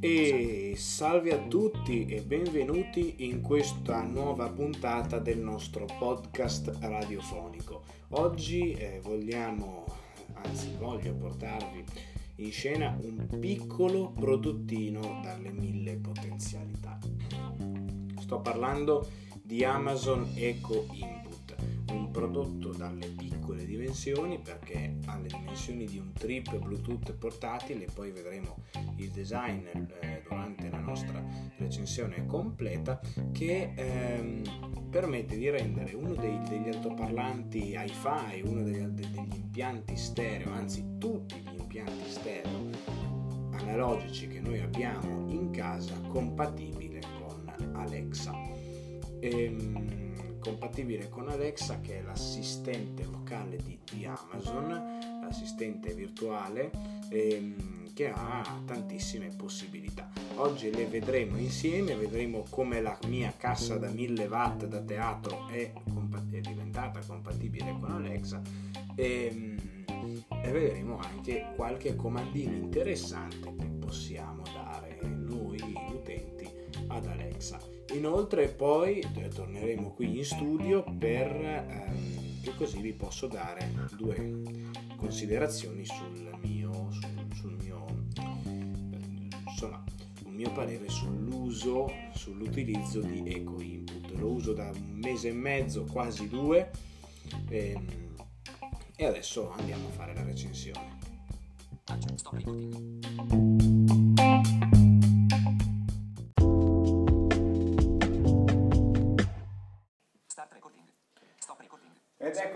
E salve a tutti e benvenuti in questa nuova puntata del nostro podcast radiofonico. Oggi eh, vogliamo, anzi voglio portarvi in scena un piccolo prodottino dalle mille potenzialità. Sto parlando di Amazon Eco Input, un prodotto dalle piccole dimensioni perché ha le dimensioni di un trip Bluetooth portatile, poi vedremo il design eh, durante la nostra recensione completa che ehm, permette di rendere uno dei, degli altoparlanti hi-fi, uno degli, degli impianti stereo, anzi tutti gli impianti stereo analogici che noi abbiamo in casa compatibile con Alexa. Ehm, compatibile con Alexa che è l'assistente vocale di, di Amazon, l'assistente virtuale ehm, che ha tantissime possibilità. Oggi le vedremo insieme, vedremo come la mia cassa da 1000 watt da teatro è, compat- è diventata compatibile con Alexa e, ehm, e vedremo anche qualche comandino interessante che possiamo dare ad Alexa. Inoltre poi eh, torneremo qui in studio per ehm, che così vi posso dare due considerazioni sul mio, sul, sul mio insomma un mio parere sull'uso, sull'utilizzo di Eco Input. Lo uso da un mese e mezzo, quasi due, ehm, e adesso andiamo a fare la recensione. Stop recording.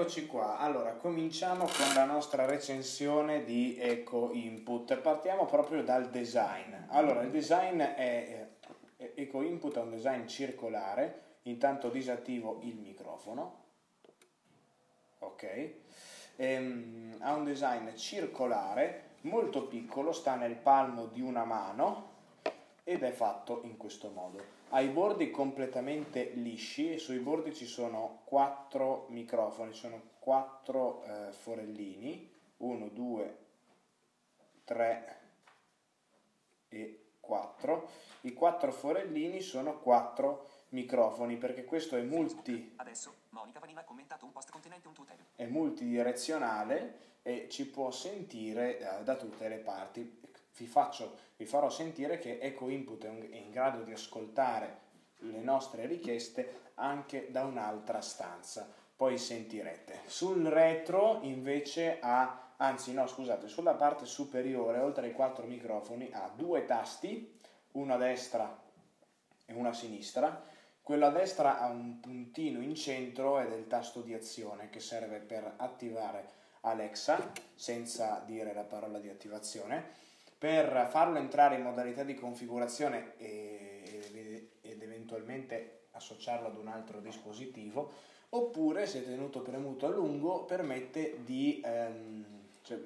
Eccoci qua, allora cominciamo con la nostra recensione di Eco Input, partiamo proprio dal design. Allora il design è, Eco Input è un design circolare, intanto disattivo il microfono, ok, ehm, ha un design circolare, molto piccolo, sta nel palmo di una mano ed è fatto in questo modo ha i bordi completamente lisci e sui bordi ci sono quattro microfoni, sono quattro eh, forellini, 1, 2, 3 e 4. I quattro forellini sono quattro microfoni perché questo è multi Adesso. È multidirezionale e ci può sentire eh, da tutte le parti vi, faccio, vi farò sentire che Eco Input è in grado di ascoltare le nostre richieste anche da un'altra stanza. Poi sentirete. Sul retro invece ha, anzi no scusate, sulla parte superiore oltre ai quattro microfoni ha due tasti, uno a destra e uno a sinistra. Quello a destra ha un puntino in centro ed è il tasto di azione che serve per attivare Alexa senza dire la parola di attivazione per farlo entrare in modalità di configurazione ed eventualmente associarlo ad un altro dispositivo, oppure se tenuto premuto a lungo permette di, ehm, cioè,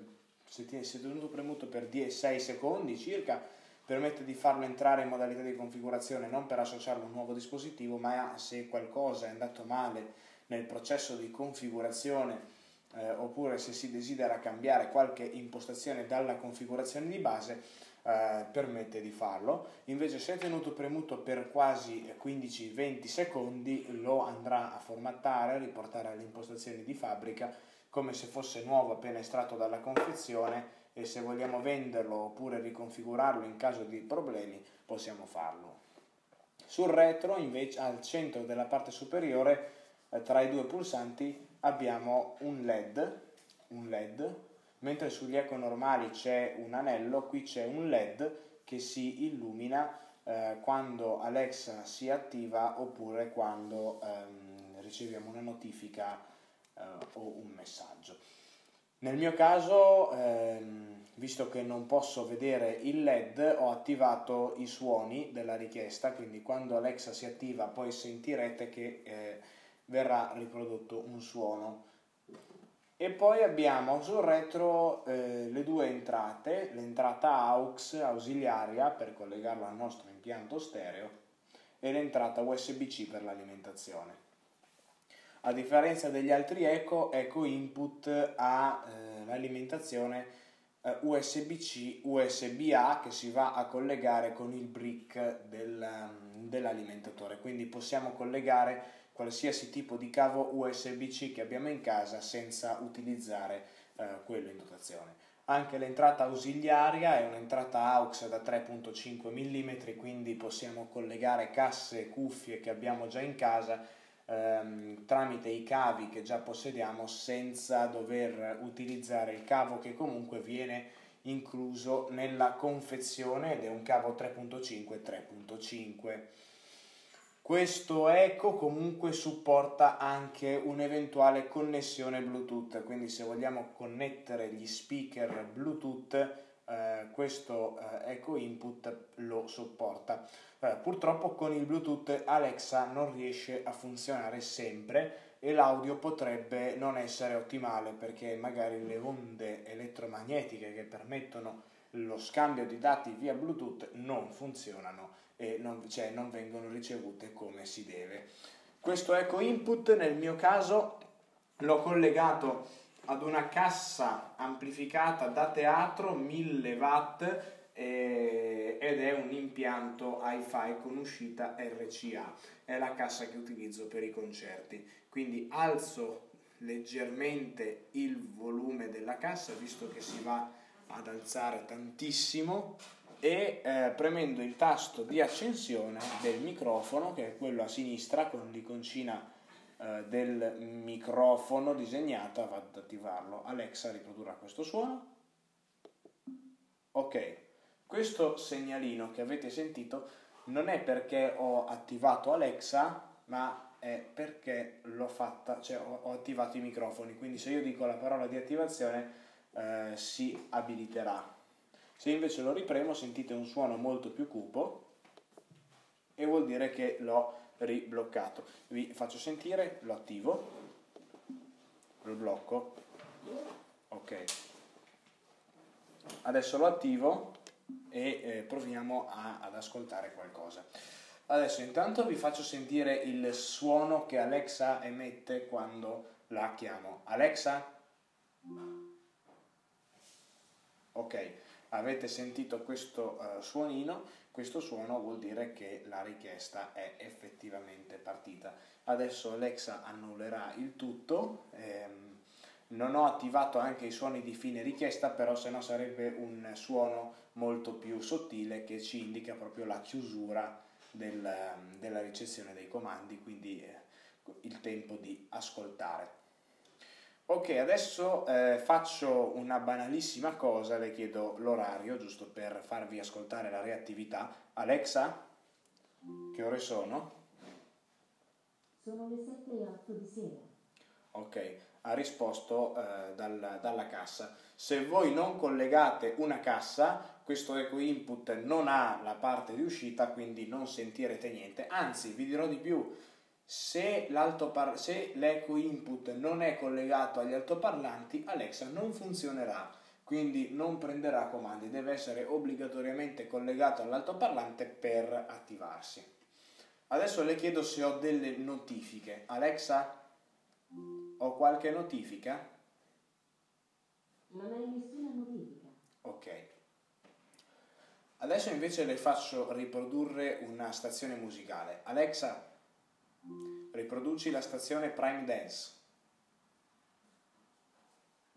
se tenuto premuto per 6 secondi circa, permette di farlo entrare in modalità di configurazione non per associarlo a un nuovo dispositivo, ma se qualcosa è andato male nel processo di configurazione eh, oppure se si desidera cambiare qualche impostazione dalla configurazione di base eh, permette di farlo. Invece se è tenuto premuto per quasi 15-20 secondi lo andrà a formattare riportare alle impostazioni di fabbrica come se fosse nuovo appena estratto dalla confezione e se vogliamo venderlo oppure riconfigurarlo in caso di problemi possiamo farlo. Sul retro invece al centro della parte superiore eh, tra i due pulsanti abbiamo un LED, un LED, mentre sugli eco normali c'è un anello, qui c'è un LED che si illumina eh, quando Alexa si attiva oppure quando ehm, riceviamo una notifica eh, o un messaggio. Nel mio caso, ehm, visto che non posso vedere il LED, ho attivato i suoni della richiesta, quindi quando Alexa si attiva poi sentirete che eh, verrà riprodotto un suono. E poi abbiamo sul retro eh, le due entrate, l'entrata AUX ausiliaria per collegarla al nostro impianto stereo e l'entrata USB-C per l'alimentazione. A differenza degli altri Eco, Eco Input ha eh, l'alimentazione eh, USB-C, USB-A che si va a collegare con il brick del, um, dell'alimentatore. Quindi possiamo collegare qualsiasi tipo di cavo USB-C che abbiamo in casa senza utilizzare eh, quello in dotazione. Anche l'entrata ausiliaria è un'entrata AUX da 3.5 mm, quindi possiamo collegare casse e cuffie che abbiamo già in casa ehm, tramite i cavi che già possediamo senza dover utilizzare il cavo che comunque viene incluso nella confezione ed è un cavo 3.5 3.5 questo eco comunque supporta anche un'eventuale connessione Bluetooth, quindi se vogliamo connettere gli speaker Bluetooth eh, questo eh, eco input lo supporta. Eh, purtroppo con il Bluetooth Alexa non riesce a funzionare sempre e l'audio potrebbe non essere ottimale perché magari le onde elettromagnetiche che permettono lo scambio di dati via Bluetooth non funzionano e non, cioè, non vengono ricevute come si deve. Questo eco input nel mio caso l'ho collegato ad una cassa amplificata da teatro 1000 watt eh, ed è un impianto hi-fi con uscita RCA. È la cassa che utilizzo per i concerti. Quindi alzo leggermente il volume della cassa visto che si va ad alzare tantissimo e eh, premendo il tasto di accensione del microfono che è quello a sinistra con l'iconcina eh, del microfono disegnata vado ad attivarlo. Alexa riprodurrà questo suono. Ok. Questo segnalino che avete sentito non è perché ho attivato Alexa ma è perché l'ho fatta cioè ho, ho attivato i microfoni. Quindi se io dico la parola di attivazione eh, si abiliterà se invece lo ripremo sentite un suono molto più cupo e vuol dire che l'ho ribloccato. Vi faccio sentire, lo attivo, lo blocco, ok. Adesso lo attivo e eh, proviamo a, ad ascoltare qualcosa. Adesso intanto vi faccio sentire il suono che Alexa emette quando la chiamo. Alexa? Ok avete sentito questo uh, suonino, questo suono vuol dire che la richiesta è effettivamente partita. Adesso Alexa annullerà il tutto. Ehm, non ho attivato anche i suoni di fine richiesta, però se no sarebbe un suono molto più sottile che ci indica proprio la chiusura del, della ricezione dei comandi, quindi eh, il tempo di ascoltare. Ok, adesso eh, faccio una banalissima cosa, le chiedo l'orario giusto per farvi ascoltare la reattività. Alexa, che ore sono? Sono le 7 e 8 di sera. Ok, ha risposto eh, dal, dalla cassa. Se voi non collegate una cassa, questo eco input non ha la parte di uscita, quindi non sentirete niente. Anzi, vi dirò di più, se, se l'eco input non è collegato agli altoparlanti, Alexa non funzionerà, quindi non prenderà comandi, deve essere obbligatoriamente collegato all'altoparlante per attivarsi. Adesso le chiedo se ho delle notifiche. Alexa, ho qualche notifica? Non hai nessuna notifica. Ok. Adesso invece le faccio riprodurre una stazione musicale. Alexa, Riproduci la stazione Prime Dance.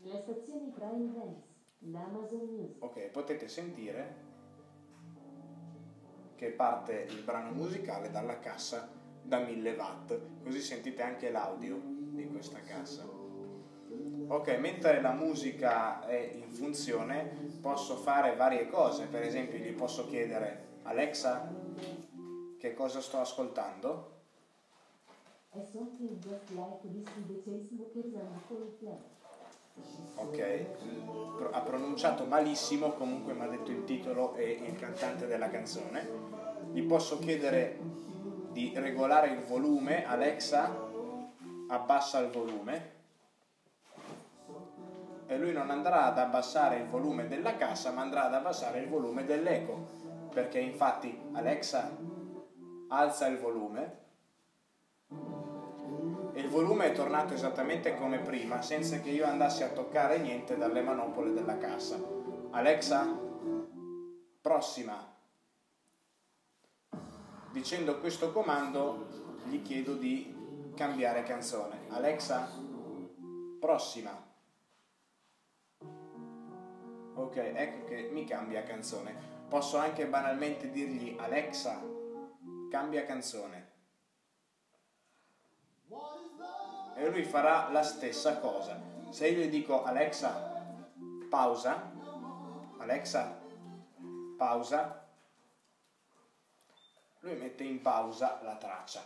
La stazione Prime Dance, l'Amazon Music. Ok, potete sentire che parte il brano musicale dalla cassa da 1000 watt, così sentite anche l'audio di questa cassa. Ok, mentre la musica è in funzione posso fare varie cose, per esempio gli posso chiedere Alexa che cosa sto ascoltando Ok, ha pronunciato malissimo, comunque mi ha detto il titolo e il cantante della canzone. Gli posso chiedere di regolare il volume, Alexa, abbassa il volume. E lui non andrà ad abbassare il volume della cassa, ma andrà ad abbassare il volume dell'eco. Perché infatti Alexa alza il volume e il volume è tornato esattamente come prima, senza che io andassi a toccare niente dalle manopole della cassa. Alexa, prossima. Dicendo questo comando gli chiedo di cambiare canzone. Alexa, prossima. Ok, ecco che mi cambia canzone. Posso anche banalmente dirgli Alexa, cambia canzone. E lui farà la stessa cosa. Se io gli dico Alexa, pausa, Alexa, pausa, lui mette in pausa la traccia.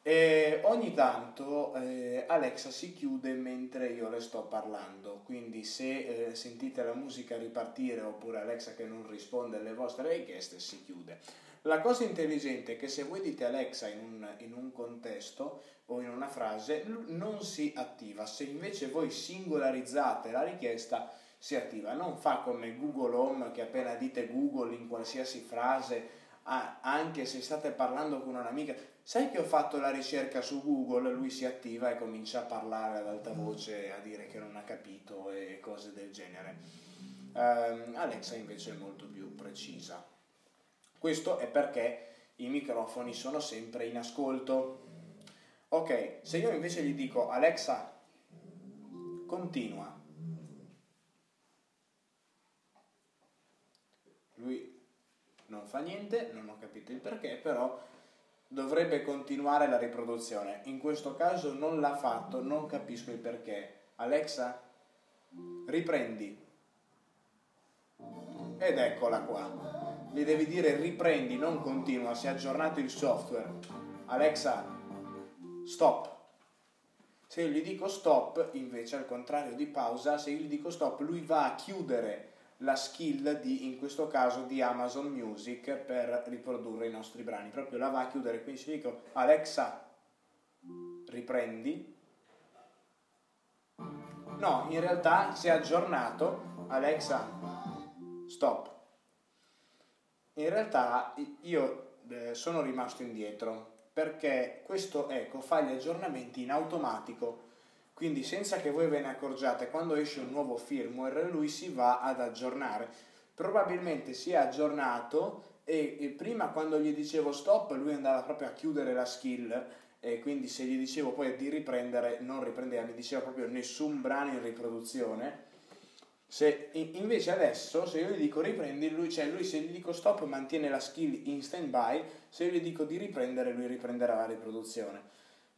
E ogni tanto eh, Alexa si chiude mentre io le sto parlando, quindi se eh, sentite la musica ripartire oppure Alexa che non risponde alle vostre richieste si chiude. La cosa intelligente è che se voi dite Alexa in un, in un contesto o in una frase non si attiva, se invece voi singolarizzate la richiesta si attiva, non fa come Google Home che appena dite Google in qualsiasi frase anche se state parlando con un'amica, sai che ho fatto la ricerca su Google, lui si attiva e comincia a parlare ad alta voce, a dire che non ha capito e cose del genere. Um, Alexa invece è molto più precisa. Questo è perché i microfoni sono sempre in ascolto. Ok, se io invece gli dico Alexa, continua. Lui non fa niente, non ho capito il perché, però dovrebbe continuare la riproduzione. In questo caso non l'ha fatto, non capisco il perché. Alexa, riprendi. Ed eccola qua. Gli devi dire riprendi, non continua, si è aggiornato il software. Alexa, stop. Se io gli dico stop, invece al contrario di pausa, se io gli dico stop, lui va a chiudere la skill di, in questo caso, di Amazon Music per riprodurre i nostri brani. Proprio la va a chiudere, quindi se dico Alexa, riprendi. No, in realtà si è aggiornato. Alexa, stop. In realtà io eh, sono rimasto indietro perché questo Eco fa gli aggiornamenti in automatico quindi senza che voi ve ne accorgiate, quando esce un nuovo firmware lui si va ad aggiornare. Probabilmente si è aggiornato e prima quando gli dicevo stop lui andava proprio a chiudere la skill e quindi se gli dicevo poi di riprendere non riprendeva, mi diceva proprio nessun brano in riproduzione. Se invece adesso se io gli dico riprendi, lui, cioè lui se gli dico stop mantiene la skill in stand by, se io gli dico di riprendere lui riprenderà la riproduzione.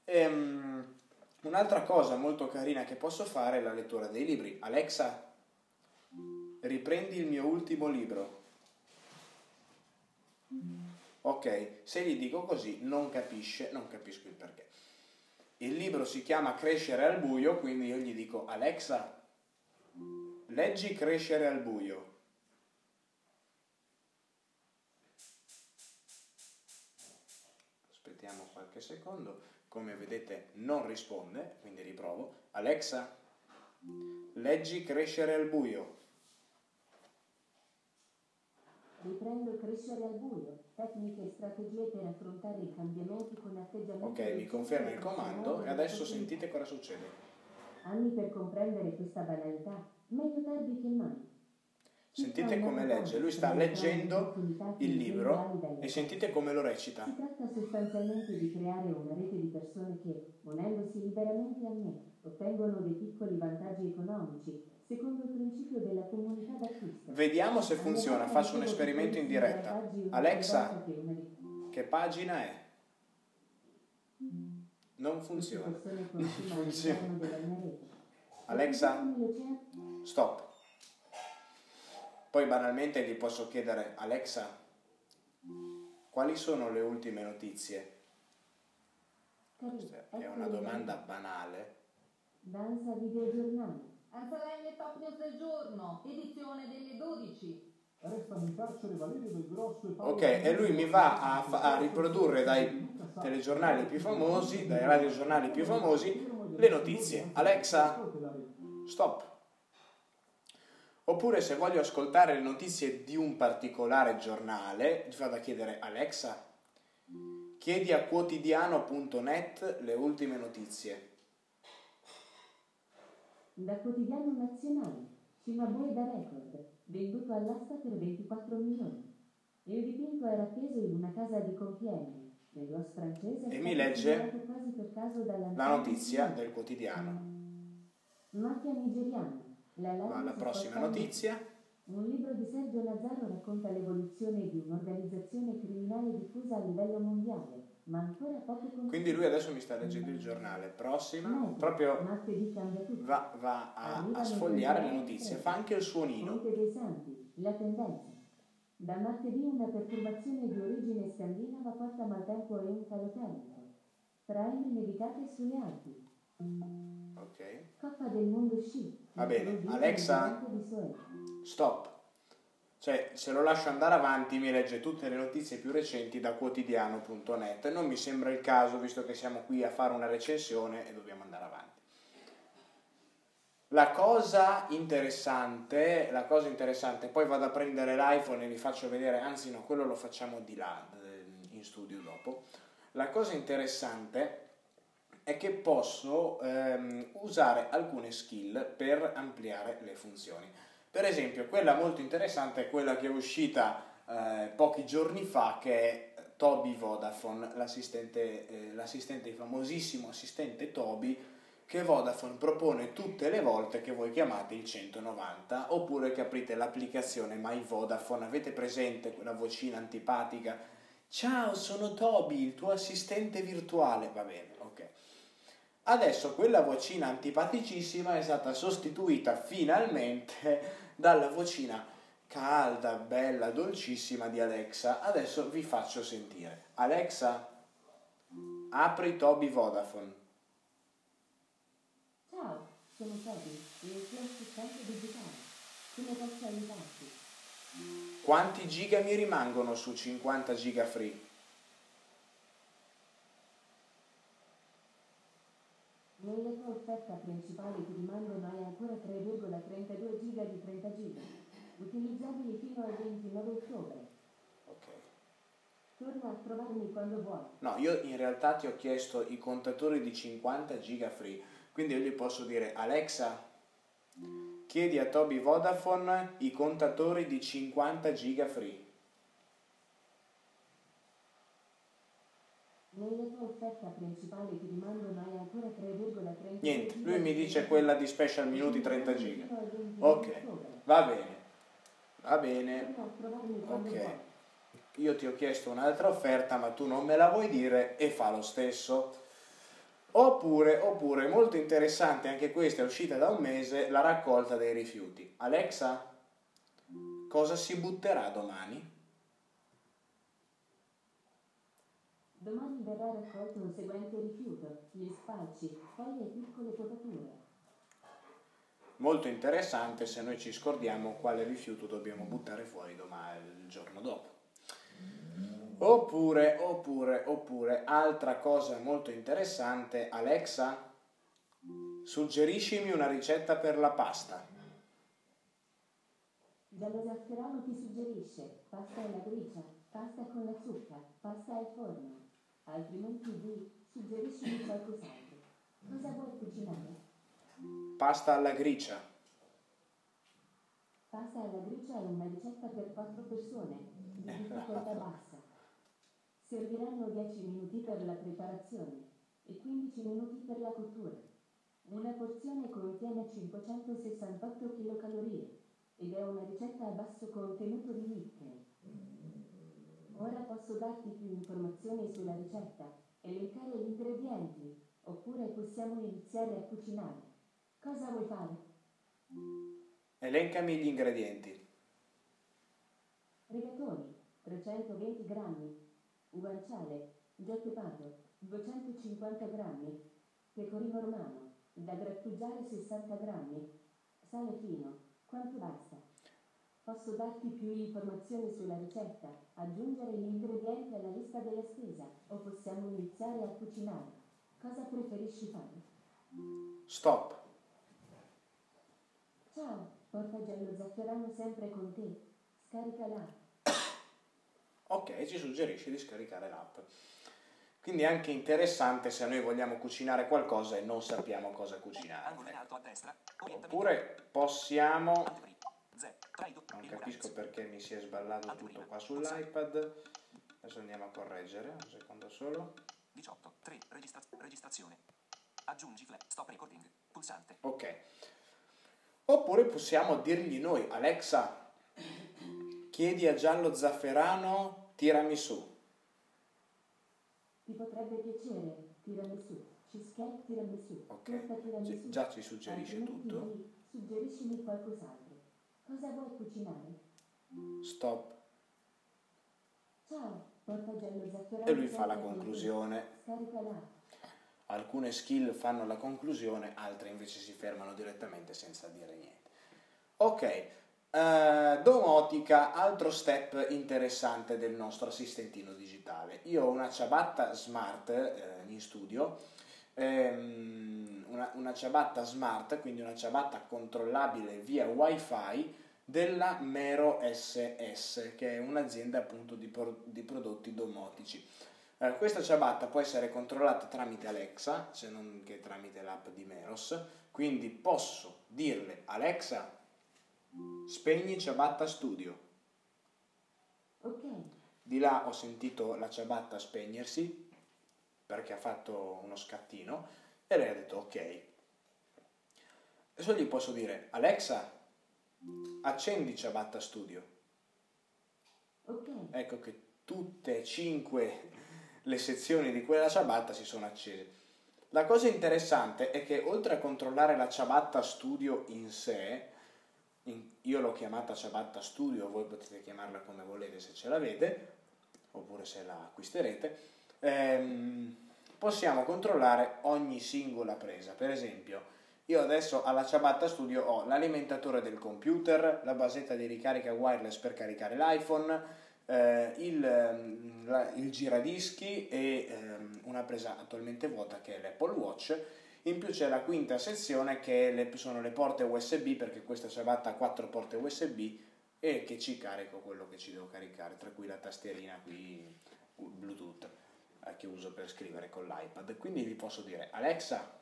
Ehm, Un'altra cosa molto carina che posso fare è la lettura dei libri. Alexa, riprendi il mio ultimo libro. Ok, se gli dico così non capisce, non capisco il perché. Il libro si chiama Crescere al buio, quindi io gli dico Alexa, leggi Crescere al buio. Aspettiamo qualche secondo come vedete non risponde, quindi riprovo. Alexa, leggi crescere al buio. Riprendo crescere al buio, tecniche e strategie per affrontare i cambiamenti con atteggiamento. Ok, mi conferma il comando e adesso sentite cosa succede. Anni per comprendere questa banalità, meglio tardi che mai. Sentite come legge, lui sta leggendo il libro e sentite come lo recita. Si tratta sostanzialmente di creare una rete di persone che, unendosi liberamente a me, ottengono dei piccoli vantaggi economici, secondo il principio della comunità d'acquisto. Vediamo se funziona, faccio un esperimento in diretta. Alexa, che pagina è? Non funziona. Non funziona. Alexa, stop. Poi banalmente gli posso chiedere, Alexa, quali sono le ultime notizie? Questa è una domanda banale. Danza videogiornale. Anzalemme Top News del giorno, edizione delle 12. Restano in carcere Valerio del Grosso e Paolo Ok, e lui mi va a, a riprodurre dai telegiornali più famosi, dai radiogiornali più famosi, le notizie. Alexa, stop. Oppure se voglio ascoltare le notizie di un particolare giornale, gli vado a chiedere Alexa, Chiedi a quotidiano.net le ultime notizie. Da quotidiano nazionale, Cimabue da record, venduto all'asta per 24 milioni. Il dipinto era appeso in una casa di Compiègne, E mi legge La notizia del quotidiano. Mafia nigeriana. La alla si prossima notizia. Un libro di Sergio Nazzaro racconta l'evoluzione di un'organizzazione criminale diffusa a livello mondiale, ma ancora poco conosciuta. Quindi lui adesso mi sta leggendo il giornale. Prossima, Meta, proprio va, va a, a sfogliare le notizie. Fa anche il suonino. Monte dei Santi, la tendenza. Da martedì una perturbazione di origine scandinava porta maltempo e un calo termico. Traine nevicate sulle Alpi. Ok. Coppa del mondo sci. Va bene, Alexa? Stop. Cioè, se lo lascio andare avanti mi legge tutte le notizie più recenti da quotidiano.net. Non mi sembra il caso, visto che siamo qui a fare una recensione e dobbiamo andare avanti. La cosa interessante, la cosa interessante, poi vado a prendere l'iPhone e vi faccio vedere, anzi no, quello lo facciamo di là, eh, in studio dopo. La cosa interessante è che posso ehm, usare alcune skill per ampliare le funzioni. Per esempio, quella molto interessante è quella che è uscita eh, pochi giorni fa, che è Toby Vodafone, l'assistente, eh, l'assistente, il famosissimo assistente Toby che Vodafone propone tutte le volte che voi chiamate il 190 oppure che aprite l'applicazione My Vodafone. Avete presente quella vocina antipatica? Ciao, sono Toby, il tuo assistente virtuale. Va bene. Adesso quella vocina antipaticissima è stata sostituita finalmente dalla vocina calda, bella, dolcissima di Alexa. Adesso vi faccio sentire. Alexa, apri Toby Vodafone. Ciao, sono Toby, il tuo assistente digitale. Come posso aiutarti? Quanti giga mi rimangono su 50 giga free? Nella tua offerta principale ti rimangono hai ancora 3,32 giga di 30 giga, utilizzabili fino al 29 ottobre. Ok. Torna a trovarmi quando vuoi. No, io in realtà ti ho chiesto i contatori di 50 giga free, quindi io gli posso dire Alexa, chiedi a Toby Vodafone i contatori di 50 giga free. Nella tua offerta principale ti rimangono hai ancora 3,32 Niente, lui mi di dice 30 quella di special minuti 30 giga. Fino al 29 Ok, va bene, va bene, ok. Io ti ho chiesto un'altra offerta, ma tu non me la vuoi dire e fa lo stesso. Oppure, oppure, molto interessante, anche questa è uscita da un mese, la raccolta dei rifiuti. Alexa, cosa si butterà domani? Domani verrà raccolto un seguente rifiuto, gli spalci, foglie e piccole potature. Molto interessante se noi ci scordiamo quale rifiuto dobbiamo buttare fuori domani, il giorno dopo. Oppure, oppure, oppure, altra cosa molto interessante, Alexa, suggeriscimi una ricetta per la pasta. Giallo zafferano ti suggerisce pasta alla gricia, pasta con la zucca, pasta al forno. Altrimenti vi suggerisci qualcos'altro. Cosa vuoi cucinare? Pasta alla gricia. Pasta alla gricia è una ricetta per quattro persone, di difficoltà bassa. Serviranno 10 minuti per la preparazione e 15 minuti per la cottura. Una porzione contiene 568 kcal ed è una ricetta a basso contenuto di nickel. Ora posso darti più informazioni sulla ricetta, elencare gli ingredienti, oppure possiamo iniziare a cucinare. Cosa vuoi fare? Elencami gli ingredienti. Rigatoni, 320 grammi. Guanciale, già pepato, 250 grammi. Pecorino romano, da grattugiare 60 grammi. Sale fino, quanto basta? Posso darti più informazioni sulla ricetta, aggiungere gli ingredienti alla lista della spesa o possiamo iniziare a cucinare. Cosa preferisci fare? Stop. Ciao, porta giallo zafferano sempre con te. Scarica l'app. Ok, ci suggerisce di scaricare l'app. Quindi è anche interessante se noi vogliamo cucinare qualcosa e non sappiamo cosa cucinare. Oppure possiamo... Non capisco perché mi si è sballato tutto qua sull'iPad. Adesso andiamo a correggere, un secondo solo. 18. 3. Registra- registrazione. Aggiungi flag. Stop recording. Pulsante. Ok. Oppure possiamo dirgli noi, Alexa, chiedi a Giallo Zafferano, tirami su. Ti potrebbe piacere tiramisù, cheesecake tiramisù, Ok. torta tiramisù. Gi- già ci suggerisce Altrimenti tutto. Suggeriscimi qualcos'altro. Cosa vuoi cucinare? Stop. Ciao, porta giallo zafferano. E lui fa la conclusione. Scarica l'app. Alcune skill fanno la conclusione, altre invece si fermano direttamente senza dire niente. Ok, eh, domotica, altro step interessante del nostro assistentino digitale. Io ho una ciabatta smart eh, in studio, ehm, una, una ciabatta smart, quindi una ciabatta controllabile via wifi della Mero SS, che è un'azienda appunto di, pro- di prodotti domotici. Eh, questa ciabatta può essere controllata tramite Alexa, se non che tramite l'app di Meros, quindi posso dirle Alexa, spegni ciabatta studio. Ok, Di là ho sentito la ciabatta spegnersi perché ha fatto uno scattino e lei ha detto ok. Adesso gli posso dire Alexa, accendi ciabatta studio. ok. Ecco che tutte e cinque le sezioni di quella ciabatta si sono accese. La cosa interessante è che oltre a controllare la ciabatta studio in sé, in- io l'ho chiamata ciabatta studio, voi potete chiamarla come volete se ce l'avete, oppure se la acquisterete, ehm, possiamo controllare ogni singola presa. Per esempio, io adesso alla ciabatta studio ho l'alimentatore del computer, la basetta di ricarica wireless per caricare l'iPhone, eh, il, ehm, la- il giradischi e ehm, una presa attualmente vuota che è l'Apple Watch. In più c'è la quinta sezione che le- sono le porte USB perché questa ciabatta ha quattro porte USB e che ci carico quello che ci devo caricare, tra cui la tastierina qui Bluetooth che uso per scrivere con l'iPad. Quindi vi posso dire Alexa,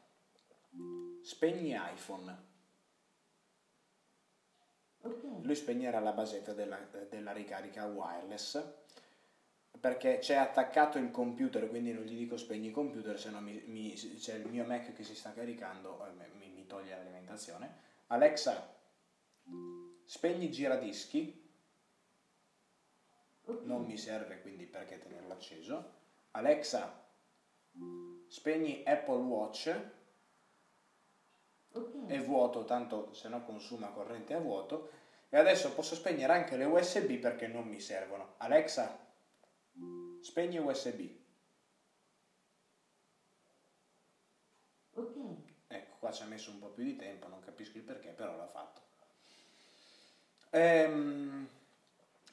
spegni iPhone. Lui spegnerà la basetta della, della ricarica wireless perché c'è attaccato il computer, quindi non gli dico spegni il computer, se no mi, mi- c'è il mio Mac che si sta caricando e mi, mi toglie l'alimentazione. Alexa, spegni giradischi, non mi serve quindi perché tenerlo acceso. Alexa, spegni Apple Watch, Ok, è vuoto, tanto se no consuma corrente a vuoto. E adesso posso spegnere anche le USB perché non mi servono. Alexa, spegni USB. ok. Ecco, qua ci ha messo un po' più di tempo, non capisco il perché, però l'ha fatto. Ehm,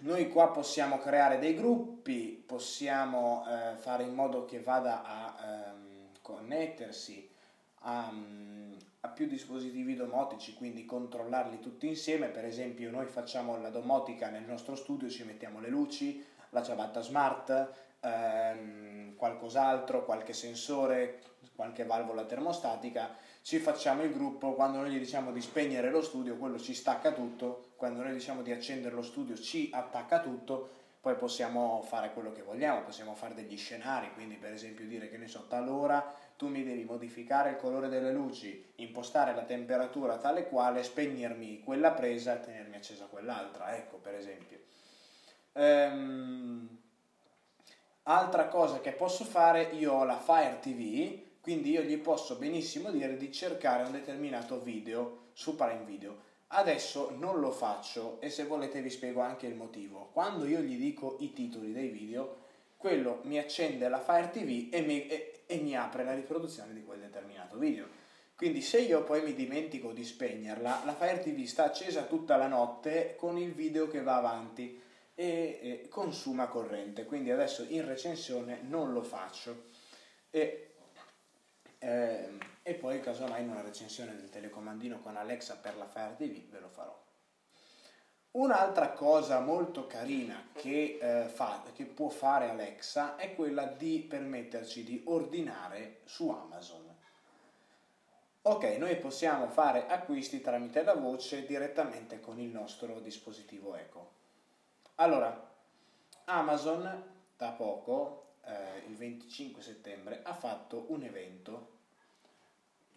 noi qua possiamo creare dei gruppi, possiamo eh, fare in modo che vada a ehm, connettersi a, mm, a più dispositivi domotici, quindi controllarli tutti insieme. Per esempio, noi facciamo la domotica nel nostro studio, ci mettiamo le luci, la ciabatta smart, ehm, qualcos'altro, qualche sensore, qualche valvola termostatica. Ci facciamo il gruppo, quando noi gli diciamo di spegnere lo studio, quello ci stacca tutto, quando noi diciamo di accendere lo studio ci attacca tutto, poi possiamo fare quello che vogliamo, possiamo fare degli scenari, quindi per esempio dire che ne so, talora tu mi devi modificare il colore delle luci, impostare la temperatura tale quale, spegnermi quella presa e tenermi accesa quell'altra, ecco per esempio. Ehm, altra cosa che posso fare, io ho la Fire TV, quindi io gli posso benissimo dire di cercare un determinato video su Prime Video. Adesso non lo faccio e se volete vi spiego anche il motivo. Quando io gli dico i titoli dei video, quello mi accende la Fire TV e mi, e- e mi apre la riproduzione di quel determinato video. Quindi se io poi mi dimentico di spegnerla, la Fire TV sta accesa tutta la notte con il video che va avanti e, e consuma corrente. Quindi adesso in recensione non lo faccio. E, ehm, e poi casomai una recensione del telecomandino con Alexa per la Fire TV ve lo farò. Un'altra cosa molto carina che, eh, fa, che può fare Alexa è quella di permetterci di ordinare su Amazon. Ok, noi possiamo fare acquisti tramite la voce direttamente con il nostro dispositivo Echo. Allora, Amazon da poco, eh, il 25 settembre, ha fatto un evento,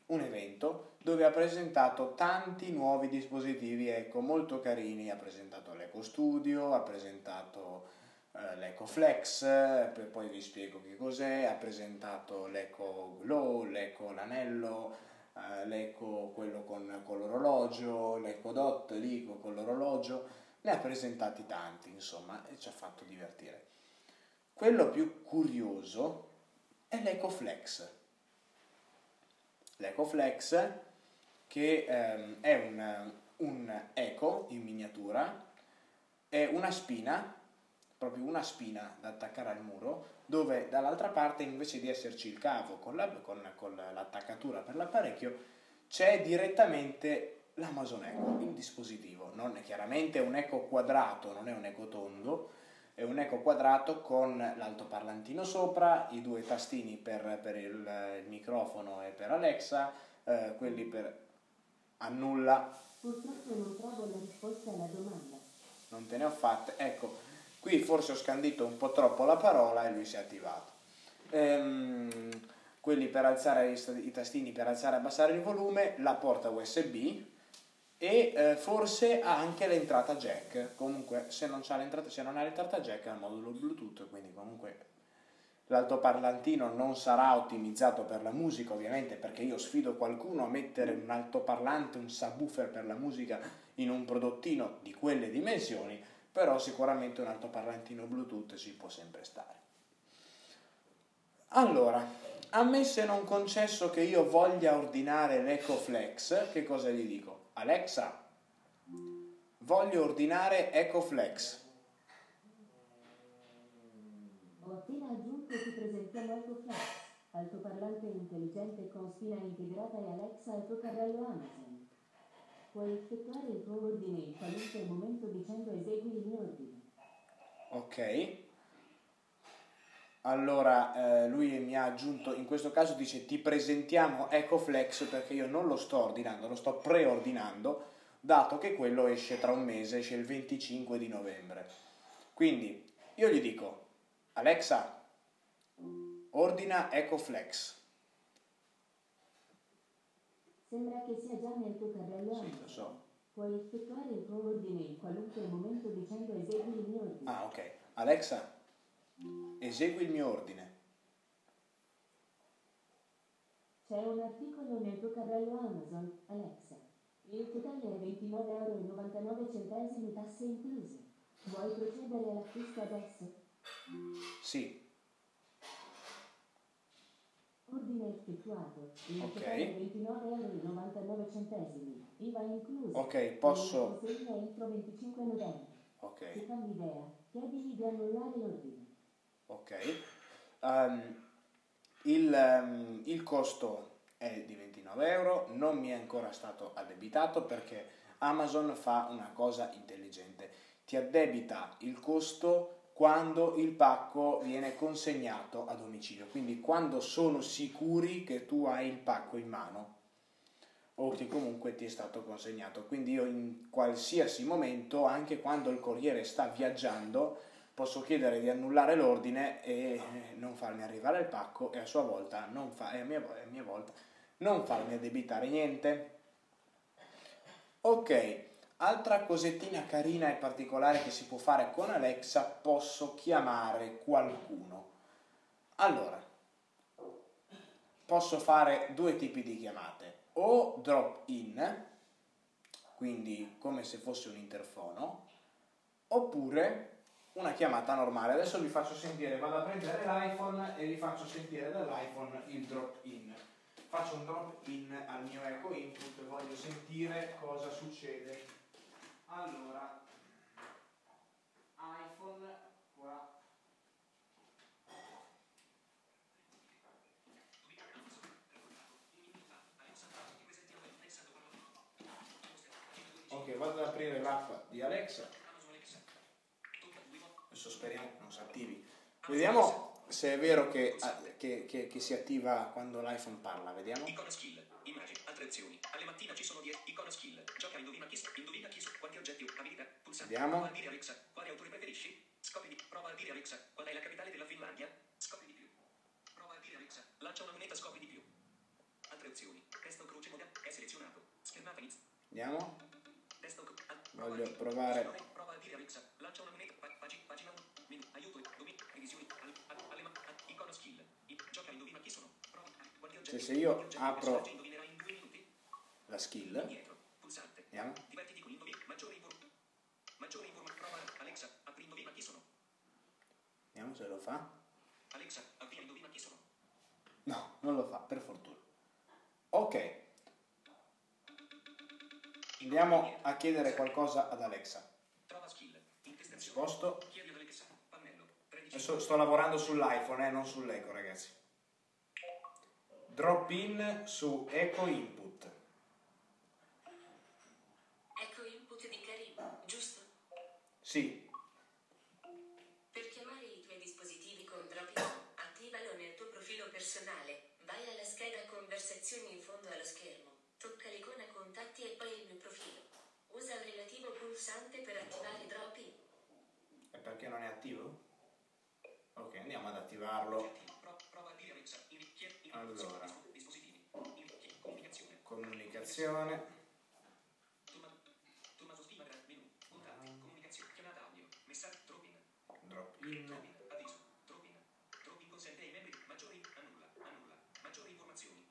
un evento dove ha presentato tanti nuovi dispositivi Echo molto carini. Ha presentato l'Eco Studio, ha presentato eh, l'Eco Flex, eh, poi vi spiego che cos'è, ha presentato l'Eco Glow, l'Eco l'anello, eh, l'Eco quello con, con l'orologio, l'Eco Dot lì con l'orologio. Ne ha presentati tanti, insomma, e ci ha fatto divertire. Quello più curioso è l'EcoFlex. L'EcoFlex che ehm, è un, un eco in miniatura, è una spina, proprio una spina da attaccare al muro, dove dall'altra parte invece di esserci il cavo con, la, con, con l'attaccatura per l'apparecchio, c'è direttamente l'Amazon Echo, il dispositivo. Non è chiaramente un eco quadrato, non è un eco tondo, è un eco quadrato con l'altoparlantino sopra, i due tastini per, per il, il, microfono e per Alexa, eh, quelli per annulla. Purtroppo non trovo la risposta alla domanda. Non te ne ho fatte. Ecco, qui forse ho scandito un po' troppo la parola e lui si è attivato. Ehm, quelli per alzare i, i tastini per alzare e abbassare il volume, la porta USB, e eh, forse ha anche l'entrata jack comunque se non, se non ha l'entrata jack ha il modulo bluetooth quindi comunque l'altoparlantino non sarà ottimizzato per la musica ovviamente perché io sfido qualcuno a mettere un altoparlante un subwoofer per la musica in un prodottino di quelle dimensioni però sicuramente un altoparlantino bluetooth ci può sempre stare allora ammesso e non concesso che io voglia ordinare l'EcoFlex che cosa gli dico? Alexa, voglio ordinare EcoFlex. Ho appena aggiunto che presentiamo EcoFlex, altoparlante intelligente con spina integrata e Alexa al tuo carrello Amazon. Puoi effettuare il tuo ordine in qualunque momento dicendo esegui il mio ordine. Ok. Allora eh, lui mi ha aggiunto, in questo caso dice ti presentiamo EcoFlex perché io non lo sto ordinando, lo sto preordinando, dato che quello esce tra un mese, esce il 25 di novembre. Quindi io gli dico, Alexa, ordina EcoFlex. Sembra che sia già nel tuo carrello. Sì, lo so. Puoi effettuare il tuo ordine in qualunque momento dicendo esegui il mio ordine. Ah, ok. Alexa, Esegui il mio ordine. C'è un articolo nel tuo carrello Amazon, Alexa. Il totale è 29,99 euro, tasse incluse. Vuoi procedere all'acquisto adesso? Sì. Ordine effettuato. Il Ok. totale è 29,99 euro, IVA incluso. Ok, posso... Consegna entro 25 novembre. Ok. Se cambi idea, chiedigli di annullare l'ordine. Ok. Um, il, um, il costo è di 29 euro, non mi è ancora stato addebitato perché Amazon fa una cosa intelligente, ti addebita il costo quando il pacco viene consegnato a domicilio, quindi quando sono sicuri che tu hai il pacco in mano o che comunque ti è stato consegnato. Quindi io in qualsiasi momento, anche quando il corriere sta viaggiando, posso chiedere di annullare l'ordine e non farmi arrivare il pacco e a sua volta non fa, e a mia, a mia volta non farmi addebitare niente. Ok, altra cosettina carina e particolare che si può fare con Alexa, posso chiamare qualcuno. Allora, posso fare due tipi di chiamate, o drop in, quindi come se fosse un interfono, oppure una chiamata normale. Adesso vi faccio sentire, vado a prendere l'iPhone e vi faccio sentire dall'iPhone il drop in. Faccio un drop in al mio eco input e voglio sentire cosa succede. Allora, iPhone qua. Ok, vado ad aprire l'app di Alexa. Tocca due volte. Adesso speriamo non si attivi. Vediamo se è vero che, ah, che- che- che si attiva quando l'iPhone parla. Vediamo. Icona skill. Immagini. Altre azioni. Alle mattine ci sono 10. Icona skill. Gioca indovina chi. Indovina chi. Quanti oggetti. Abilità. Pulsante. Vediamo. Prova a dire Alexa. Quale autore preferisci? Scopri di. Prova a dire Alexa. Qual è la capitale della Finlandia? Scopri di più. Prova a dire Alexa. Lancia una moneta. Scopri di più. Altre opzioni. Testa o croce moda. È selezionato. Schermata inizia. Vediamo. Testa o cro- al- Voglio provare. Prova a dire Alexa. Lancia una moneta. Pa- pagi- pagina 1. Aiuto. Domi- revisioni. Al- al- icona skill. Gioca indovina chi sono. Quanti oggetti. se io apro-? La skill. Indietro. Pulsante. Vediamo. Divertiti con indovina. Maggiore informazione. Maggiore informazione. Prova. Alexa. Apri indovina chi sono. Vediamo se lo fa. Alexa. Avvia indovina chi sono. No, non lo fa, per fortuna. Ok. Andiamo a chiedere qualcosa ad Alexa. Trova skill. Intestazione. Sposto. Chiedi ad Alexa. Pannello. 13. Adesso sto lavorando sull'iPhone, eh, non sull'Eco, ragazzi. Drop in su Eco Input. Ecco input di Karim, giusto? Sì, Per chiamare i tuoi dispositivi con Drop-in, attivalo nel tuo profilo personale. Vai alla scheda conversazioni in fondo allo schermo. Tocca l'icona contatti e poi il mio profilo. Usa il relativo pulsante per attivare Drop-in. e perché non è attivo? Andiamo ad attivarlo. Allora. Comunicazione. Drop in. Avviso. Drop in. Drop in consente ai membri maggiori. Annulla. Annulla. Maggiori informazioni.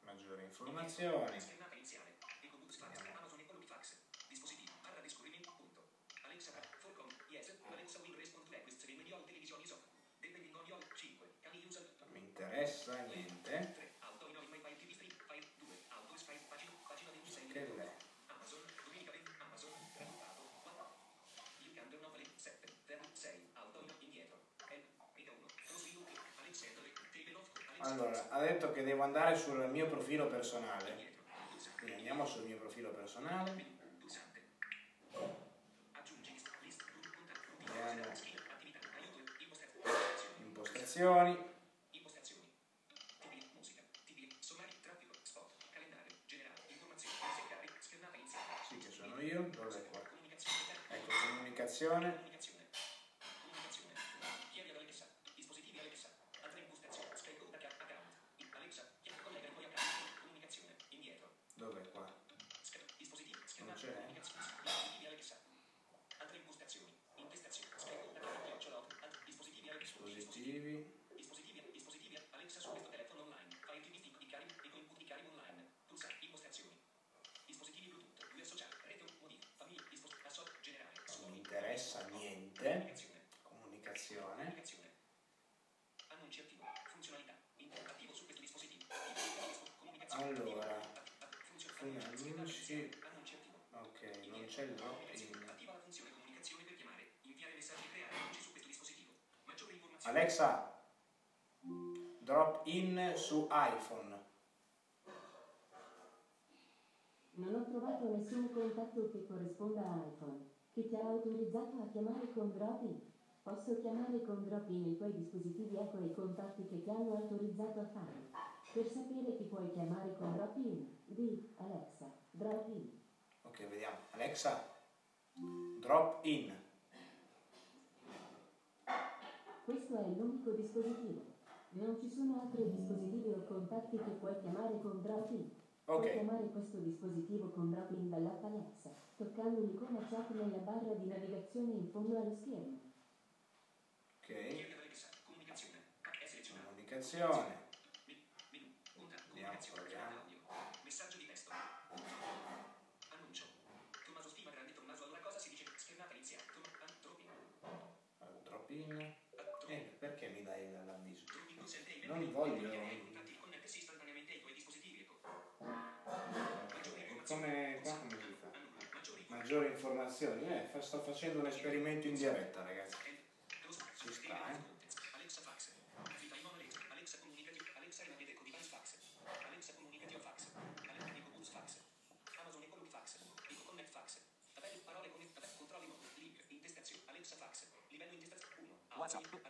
Maggiori informazioni. Schermata iniziale. EcoBoost Fax. Amazon Eco Fax. Dispositivi. Barra di scorrimento. Punto. Alexa. Forcom. Yes. Alexa will respond to requests in menu televisioni is off. Depending on your 5. Can you use Non mi interessa niente. 3. Auto in my file TV stream. File 2. Auto is file. Pagina. Pagina 26. Che l'è? Amazon. Domenica 20. Amazon. Trattato. 4. You can turn off link 7. Fermo 6. Auto in indietro. Help. Meta 1. Close window. Alexa. Table off. Alexa. Allora, ha detto che devo andare sul mio profilo personale. Quindi andiamo sul mio profilo personale. Pulsante. Aggiungi io. Dove è qua? Ecco. Comunicazione. Chiedi ad Alexa. Dispositivi Alexa. Altre impostazioni. Skype da account. Alexa. Chiedi collega i tuoi account. Comunicazione. Indietro. Dove è qua? Skype. Dispositivi. Schermata. c'è? Comunicazione. Dispositivi Alexa. Altre impostazioni. Intestazione. Skype da account. Chiocciola. Alt- Dispositivi Alexa. Dispositivi. Dispositivi. Dispositivi. Alexa su questo telefono online. File TV stick di Karim. Eco input di Karim online. Pulsare. Impostazioni. Dispositivi Bluetooth. Due social. Rete. Modifica. Famiglia. Dispositivi. Assoc. Generale. Non mi interessa niente. Comunicazione. Comunicazione. Comunicazione. Annunci attivo. Funzionalità. Input attivo su questo dispositivo. Comunicazione. Allora, Funzione. Attivo. Ok, non c'è il drop in. Attiva la funzione comunicazione per chiamare, inviare messaggi e creare annunci su questo dispositivo. Maggiori informazioni. Alexa, drop in su iPhone. Non ho trovato nessun contatto che corrisponda a iPhone, che ti ha autorizzato a chiamare con Drop-in. Posso chiamare con Drop-in i tuoi dispositivi e i contatti che ti hanno autorizzato a farlo. Per sapere chi puoi chiamare con Drop-in, di Alexa, Drop-in. Ok, vediamo. Alexa, drop in. Questo è l'unico dispositivo. Non ci sono altri dispositivi o contatti che puoi chiamare con Drop-in. Puoi Ok, chiamare questo dispositivo con Drop-in dall'app Alexa, toccando l'icona chat nella barra di navigazione in fondo allo schermo. ok. Comunicazione. Comunicazione. Menu. Contatto. Vediamo, Comunicazione. proviamo. Audio. Messaggio di testo. Annuncio. Tommaso Stima Grande Tommaso allora cosa si dice? Schermata iniziale. Tom- ah, Drop in. Eh, Drop in. Ah, drop in. Eh, perché mi dai l'avviso? Drop in consente ai Non membri voglio. di inviare i contatti di connettersi istantaneamente ai tuoi dispositivi. Ecco. Maggiori informazioni. Come, qua come si fa? Maggiori informazioni. Eh, sto facendo un esperimento in diretta, ragazzi. Close. Ci sta, eh. Alexa Fax. Vita in Alexa. Alexa Comunicative. Alexa Related con Device Fax. Alexa Comunicative Fax. Alexa Eco Boost Fax. Amazon Eco Loop Fax. Eco Connect Fax. Adesso hai un nuovo messaggio. Hai un nuovo messaggio. You can ask Alexa question su casualis. For the demice 2. Is Alexa recording free time on Alexa and dot kids edition fa. Alexa comunication 1. What is Alexa communication? This feature brings the simple Alexa call. 8 4. Or Alexa send a message to Julie. 2. What you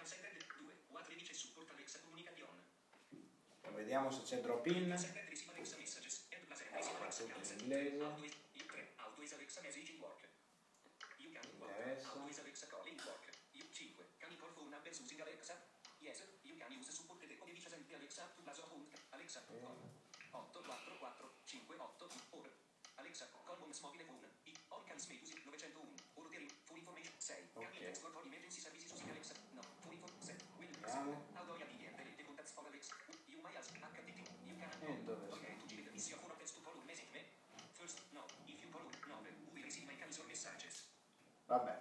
can send it. 2. What redice support Alexa communication. Vediamo se c'è drop in. And receive Alexa Tutto in inglese. How do is you 3. How do is Alexa message in work? Can do is Alexa call in work? You 5. Can you call phone numbers using Alexa? Yes, you can use support the codice sente Alexa to base phone. Alexa call. 8 4 4 5 8 or Alexa call homes mobile phone. I on can smell music 901. Ordering for information 6. Can Ok. you text for call emergency services using Alexa? No. For info 7. Will Vediamo. How do I begin the contacts for Alexa? You may ask HTTP. You can E dove Okay, to give the for text to follow message me. First, no. If you follow, no. Who will receive my calls or messages? Vabbè.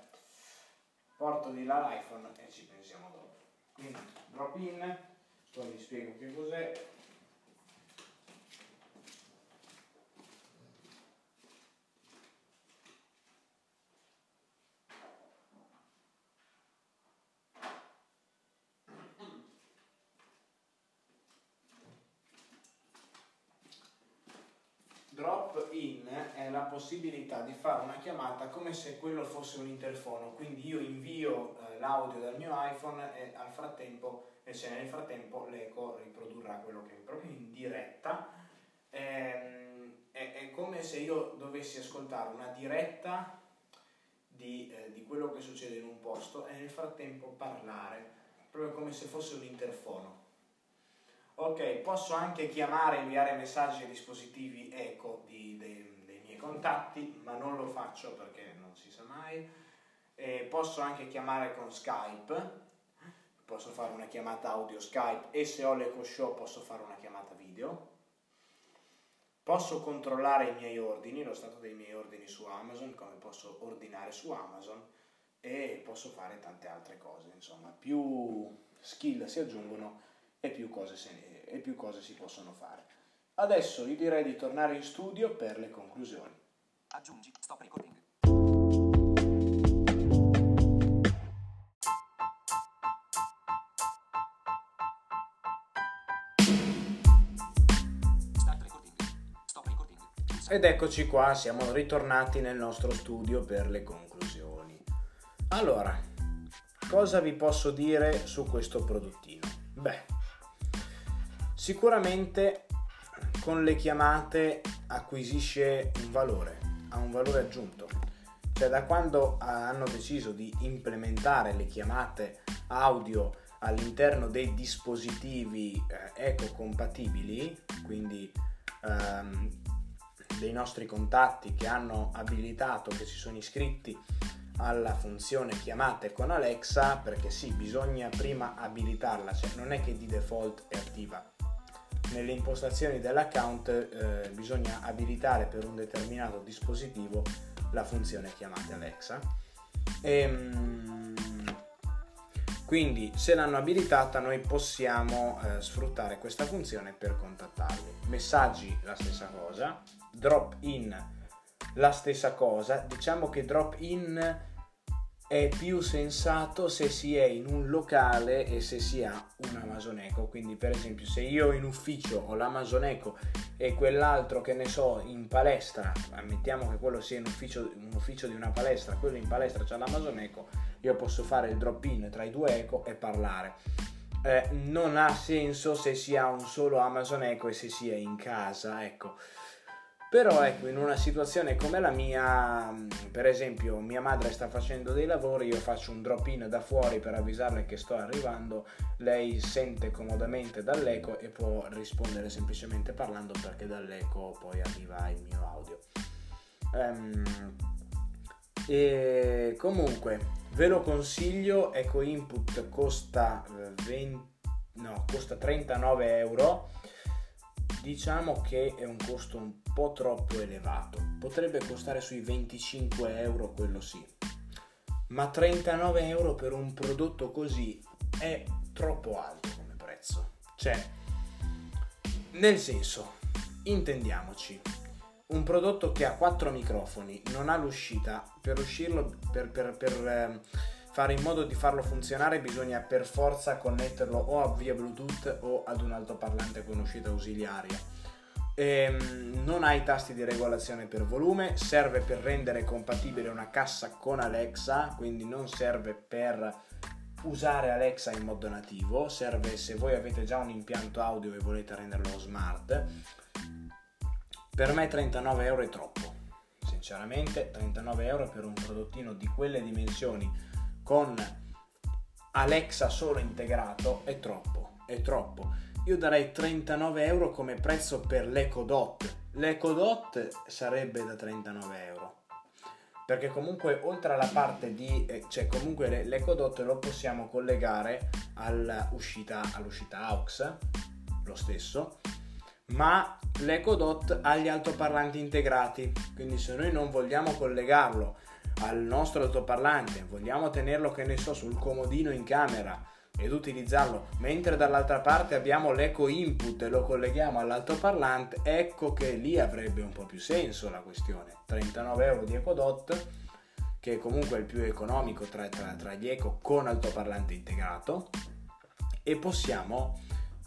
Porto di là l'iPhone e ci pensiamo dopo. Quindi drop in, poi vi spiego che cos'è. Drop in è la possibilità di fare una chiamata come se quello fosse un interfono, quindi io invio eh, l'audio dal mio iPhone e al frattempo, e se nel frattempo l'eco riprodurrà quello che è proprio in diretta. Ehm, è, è come se io dovessi ascoltare una diretta di, eh, di quello che succede in un posto e nel frattempo parlare, proprio come se fosse un interfono. Ok, posso anche chiamare e inviare messaggi ai dispositivi eco di- miei contatti, ma non lo faccio perché non si sa mai. E posso anche chiamare con Skype, posso fare una chiamata audio Skype e se ho l'Eco Show posso fare una chiamata video. Posso controllare i miei ordini, lo stato dei miei ordini su Amazon, come posso ordinare su Amazon e posso fare tante altre cose, insomma, più skill si aggiungono e più cose, se e più cose si possono fare. Adesso io direi di tornare in studio per le conclusioni. Aggiungi. Stop recording. Ed eccoci qua, siamo ritornati nel nostro studio per le conclusioni. Allora, cosa vi posso dire su questo prodottino? Beh, sicuramente con le chiamate acquisisce un valore, ha un valore aggiunto. Cioè da quando hanno deciso di implementare le chiamate audio all'interno dei dispositivi eh, ecocompatibili, quindi ehm, dei nostri contatti che hanno abilitato, che si sono iscritti alla funzione chiamate con Alexa, perché sì, bisogna prima abilitarla, cioè non è che di default è attiva. Nelle impostazioni dell'account eh, bisogna abilitare per un determinato dispositivo la funzione chiamate Alexa. Ehm, quindi se l'hanno abilitata noi possiamo eh, sfruttare questa funzione per contattarli. Messaggi la stessa cosa, drop in la stessa cosa, diciamo che drop in è più sensato se si è in un locale e se si ha un Amazon Echo, quindi per esempio se io in ufficio ho l'Amazon Echo e quell'altro che ne so in palestra, ammettiamo che quello sia in ufficio, un ufficio di una palestra, quello in palestra c'ha l'Amazon Echo, io posso fare il drop in tra i due Echo e parlare. Eh, non ha senso se si ha un solo Amazon Echo e se si è in casa, ecco. Però ecco, in una situazione come la mia, mh, per esempio, mia madre sta facendo dei lavori, io faccio un drop in da fuori per avvisarle che sto arrivando, lei sente comodamente dall'eco e può rispondere semplicemente parlando perché dall'eco poi arriva il mio audio. Ehm, e comunque ve lo consiglio, Eco Input costa, eh, 20 no, costa 39 euro diciamo che è un costo un po' troppo elevato. Potrebbe costare sui 25 euro, quello sì. Ma 39 euro per un prodotto così è troppo alto come prezzo. Cioè, nel senso, intendiamoci, un prodotto che ha quattro microfoni, non ha l'uscita, per uscirlo, per, per- per, ehm, fare in modo di farlo funzionare bisogna per forza connetterlo o a via Bluetooth o ad un altoparlante con uscita ausiliaria. Ehm, non ha i tasti di regolazione per volume, serve per rendere compatibile una cassa con Alexa, quindi non serve per usare Alexa in modo nativo, serve se voi avete già un impianto audio e volete renderlo smart. Per me 39 euro è troppo, sinceramente 39 euro per un prodottino di quelle dimensioni con Alexa solo integrato è troppo, è troppo. Io darei 39 euro come prezzo per l'Eco Dot. L'Eco Dot sarebbe da 39 euro. Perché comunque oltre alla parte di, eh, cioè comunque l'e- l'Eco Dot lo possiamo collegare all'uscita, all'uscita AUX, lo stesso, ma l'Eco Dot ha gli altoparlanti integrati, quindi se noi non vogliamo collegarlo al nostro altoparlante, vogliamo tenerlo che ne so sul comodino in camera ed utilizzarlo, mentre dall'altra parte abbiamo l'eco input e lo colleghiamo all'altoparlante, ecco che lì avrebbe un po' più senso la questione. 39 euro di Eco Dot, che comunque è il più economico tra, tra- tra gli eco con altoparlante integrato, e possiamo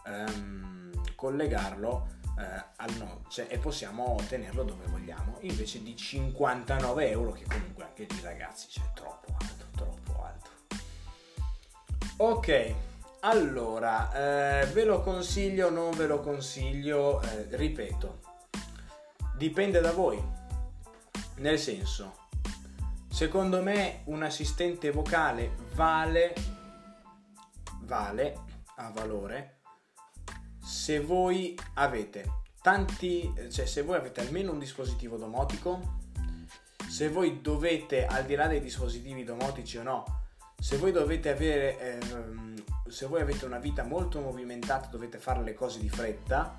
ehm, collegarlo eh, al no, cioè, e possiamo tenerlo dove vogliamo, invece di 59 euro, che comunque anche lì ragazzi c'è troppo alto, troppo alto. Ok, allora, eh, ve lo consiglio non ve lo consiglio, eh, ripeto, dipende da voi. Nel senso, secondo me un assistente vocale vale, vale, ha valore, se voi avete tanti, cioè se voi avete almeno un dispositivo domotico, se voi dovete, al di là dei dispositivi domotici o no, se voi dovete avere, ehm, se voi avete una vita molto movimentata, dovete fare le cose di fretta,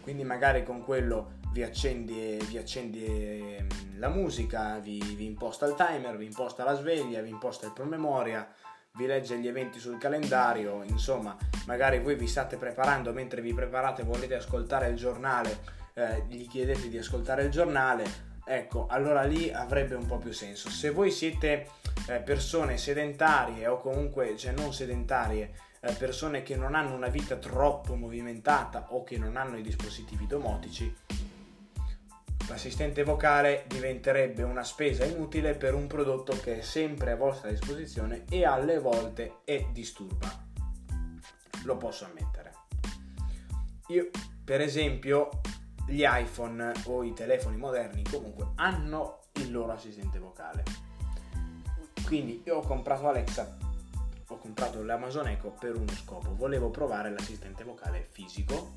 quindi magari con quello vi accendi, vi accendi ehm, la musica, vi, vi imposta il timer, vi imposta la sveglia, vi imposta il promemoria, vi legge gli eventi sul calendario, insomma, magari voi vi state preparando mentre vi preparate, volete ascoltare il giornale, eh, gli chiedete di ascoltare il giornale, ecco, allora lì avrebbe un po' più senso. Se voi siete eh, persone sedentarie o comunque, cioè non sedentarie, eh, persone che non hanno una vita troppo movimentata o che non hanno i dispositivi domotici, l'assistente vocale diventerebbe una spesa inutile per un prodotto che è sempre a vostra disposizione e alle volte è disturba. Lo posso ammettere. Io, per esempio, gli iPhone o i telefoni moderni comunque hanno il loro assistente vocale. Quindi io ho comprato Alexa, ho comprato l'Amazon Echo per uno scopo, volevo provare l'assistente vocale fisico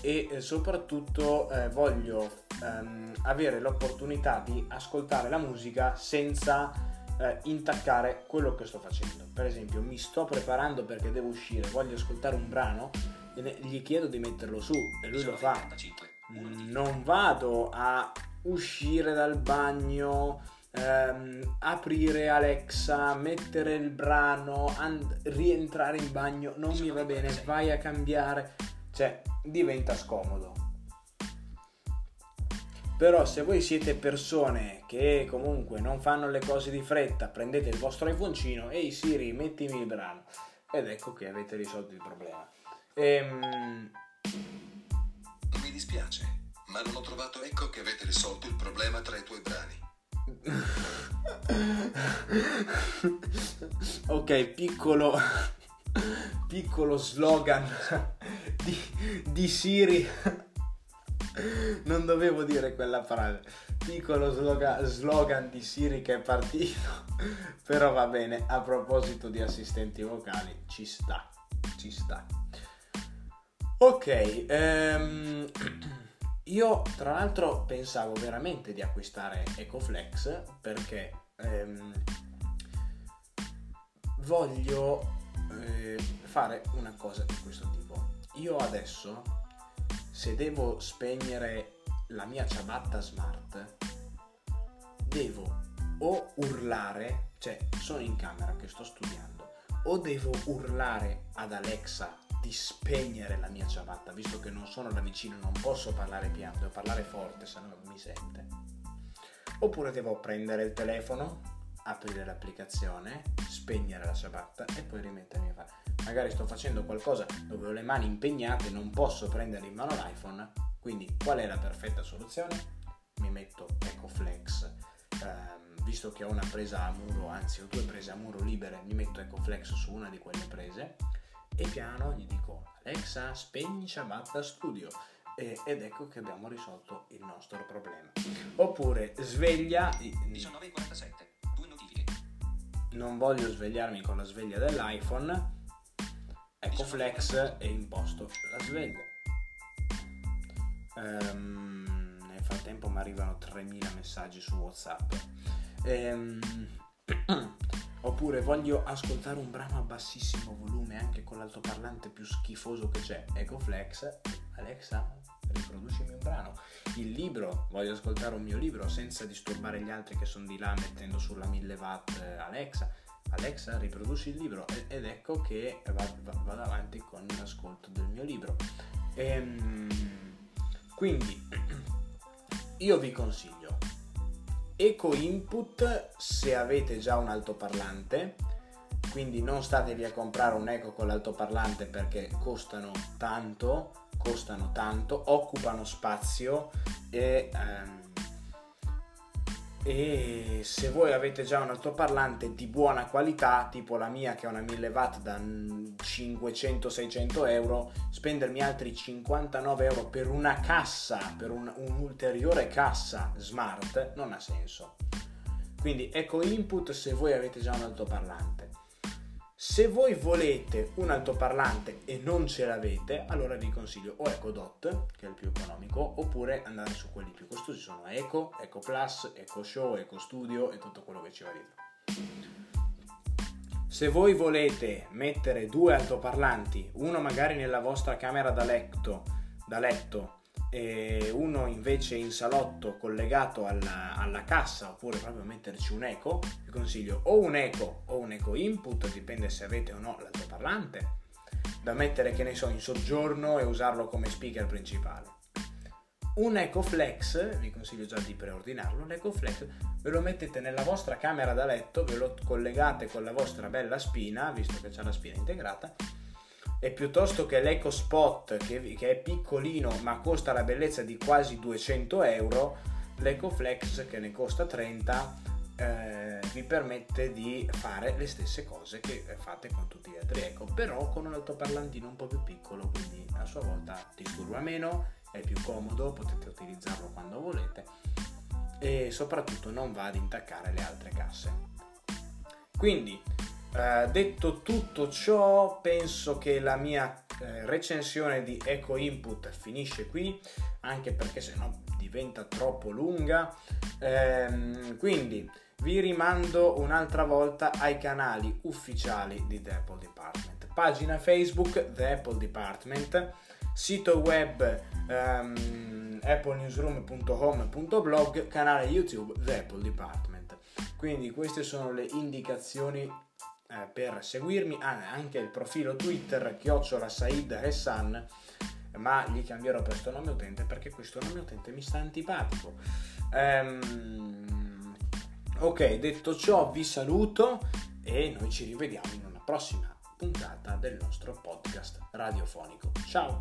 e eh, soprattutto eh, voglio ehm, avere l'opportunità di ascoltare la musica senza eh, intaccare quello che sto facendo. Per esempio, mi sto preparando perché devo uscire, voglio ascoltare un brano gli chiedo di metterlo su e lui lo fa. 45. Non vado a uscire dal bagno, ehm, aprire Alexa, mettere il brano, and- rientrare in bagno, non mi va bene, vai a cambiare, cioè diventa scomodo. Però se voi siete persone che comunque non fanno le cose di fretta, prendete il vostro iPhoneino, ehi Siri, mettimi il brano. Ed ecco che avete risolto il problema. Ehm, Mi dispiace, ma non ho trovato ecco che avete risolto il problema tra i tuoi brani. ok, piccolo, piccolo slogan di, di Siri. Non dovevo dire quella frase. Piccolo slogan, slogan di Siri che è partito. Però va bene, a proposito di assistenti vocali, ci sta, ci sta. Ok, ehm, io tra l'altro pensavo veramente di acquistare EcoFlex perché ehm, voglio eh, fare una cosa di questo tipo. Io adesso, se devo spegnere la mia ciabatta smart, devo o urlare, cioè sono in camera che sto studiando, o devo urlare ad Alexa di spegnere la mia ciabatta, visto che non sono da vicino, non posso parlare piano, devo parlare forte, se no mi sente. Oppure devo prendere il telefono, aprire l'applicazione, spegnere la ciabatta e poi rimettermi a fare. Magari sto facendo qualcosa dove ho le mani impegnate, non posso prendere in mano l'iPhone, quindi qual è la perfetta soluzione? Mi metto EcoFlex, ehm, visto che ho una presa a muro, anzi ho due prese a muro libere, mi metto EcoFlex su una di quelle prese e piano gli dico Alexa spegni ciabatta studio ed ecco che abbiamo risolto il nostro problema. Oppure sveglia, 19.47. Due notifiche. non voglio svegliarmi con la sveglia dell'iPhone, ecco flex e imposto la sveglia. Ehm, nel frattempo mi arrivano 3000 messaggi su WhatsApp. Ehm, oppure voglio ascoltare un brano a bassissimo volume anche con l'altoparlante più schifoso che c'è. Ecco flex, Alexa, riproducimi un brano. Il libro, voglio ascoltare un mio libro senza disturbare gli altri che sono di là mettendo sulla 1000 watt eh, Alexa. Alexa, riproduci il libro ed ecco che va- va- vado avanti con l'ascolto del mio libro. Ehm, quindi io vi consiglio Eco Input se avete già un altoparlante, quindi non statevi a comprare un Eco con l'altoparlante perché costano tanto, costano tanto, occupano spazio e, ehm, e se voi avete già un altoparlante di buona qualità, tipo la mia che è una 1000 watt da 500-600 euro, spendermi altri 59 euro per una cassa, per un, un'ulteriore cassa smart, non ha senso. Quindi ecco input se voi avete già un altoparlante. Se voi volete un altoparlante e non ce l'avete, allora vi consiglio o Eco Dot, che è il più economico, oppure andare su quelli più costosi, sono Eco, Eco Plus, Eco Show, Eco Studio e tutto quello che ci va dietro. Se voi volete mettere due altoparlanti, uno magari nella vostra camera da letto, da letto e uno invece in salotto collegato alla, alla cassa oppure proprio metterci un eco, vi consiglio o un eco o un eco input, dipende se avete o no l'altoparlante, da mettere che ne so in soggiorno e usarlo come speaker principale. Un EcoFlex, vi consiglio già di preordinarlo, l'EcoFlex ve lo mettete nella vostra camera da letto, ve lo collegate con la vostra bella spina, visto che c'è la spina integrata, e piuttosto che l'EcoSpot che, vi- che è piccolino ma costa la bellezza di quasi 200 euro, l'EcoFlex che ne costa 30 eh, vi permette di fare le stesse cose che fate con tutti gli altri eco, però con un altoparlantino un po' più piccolo, quindi a sua volta disturba meno, è più comodo, potete utilizzarlo quando volete e soprattutto non va ad intaccare le altre casse. Quindi, eh, detto tutto ciò, penso che la mia eh, recensione di Eco Input finisce qui, anche perché sennò diventa troppo lunga. Ehm, quindi vi rimando un'altra volta ai canali ufficiali di The Apple Department. Pagina Facebook The Apple Department, sito web ehm, applenewsroom.home.blog, canale YouTube The Apple Department. Quindi queste sono le indicazioni eh, per seguirmi, ah, anche il profilo Twitter chiocciola Said Hassan, ma gli cambierò questo nome utente perché questo nome utente mi sta antipatico. Ehm, ok, detto ciò vi saluto e noi ci rivediamo in una prossima puntata del nostro podcast radiofonico. Ciao!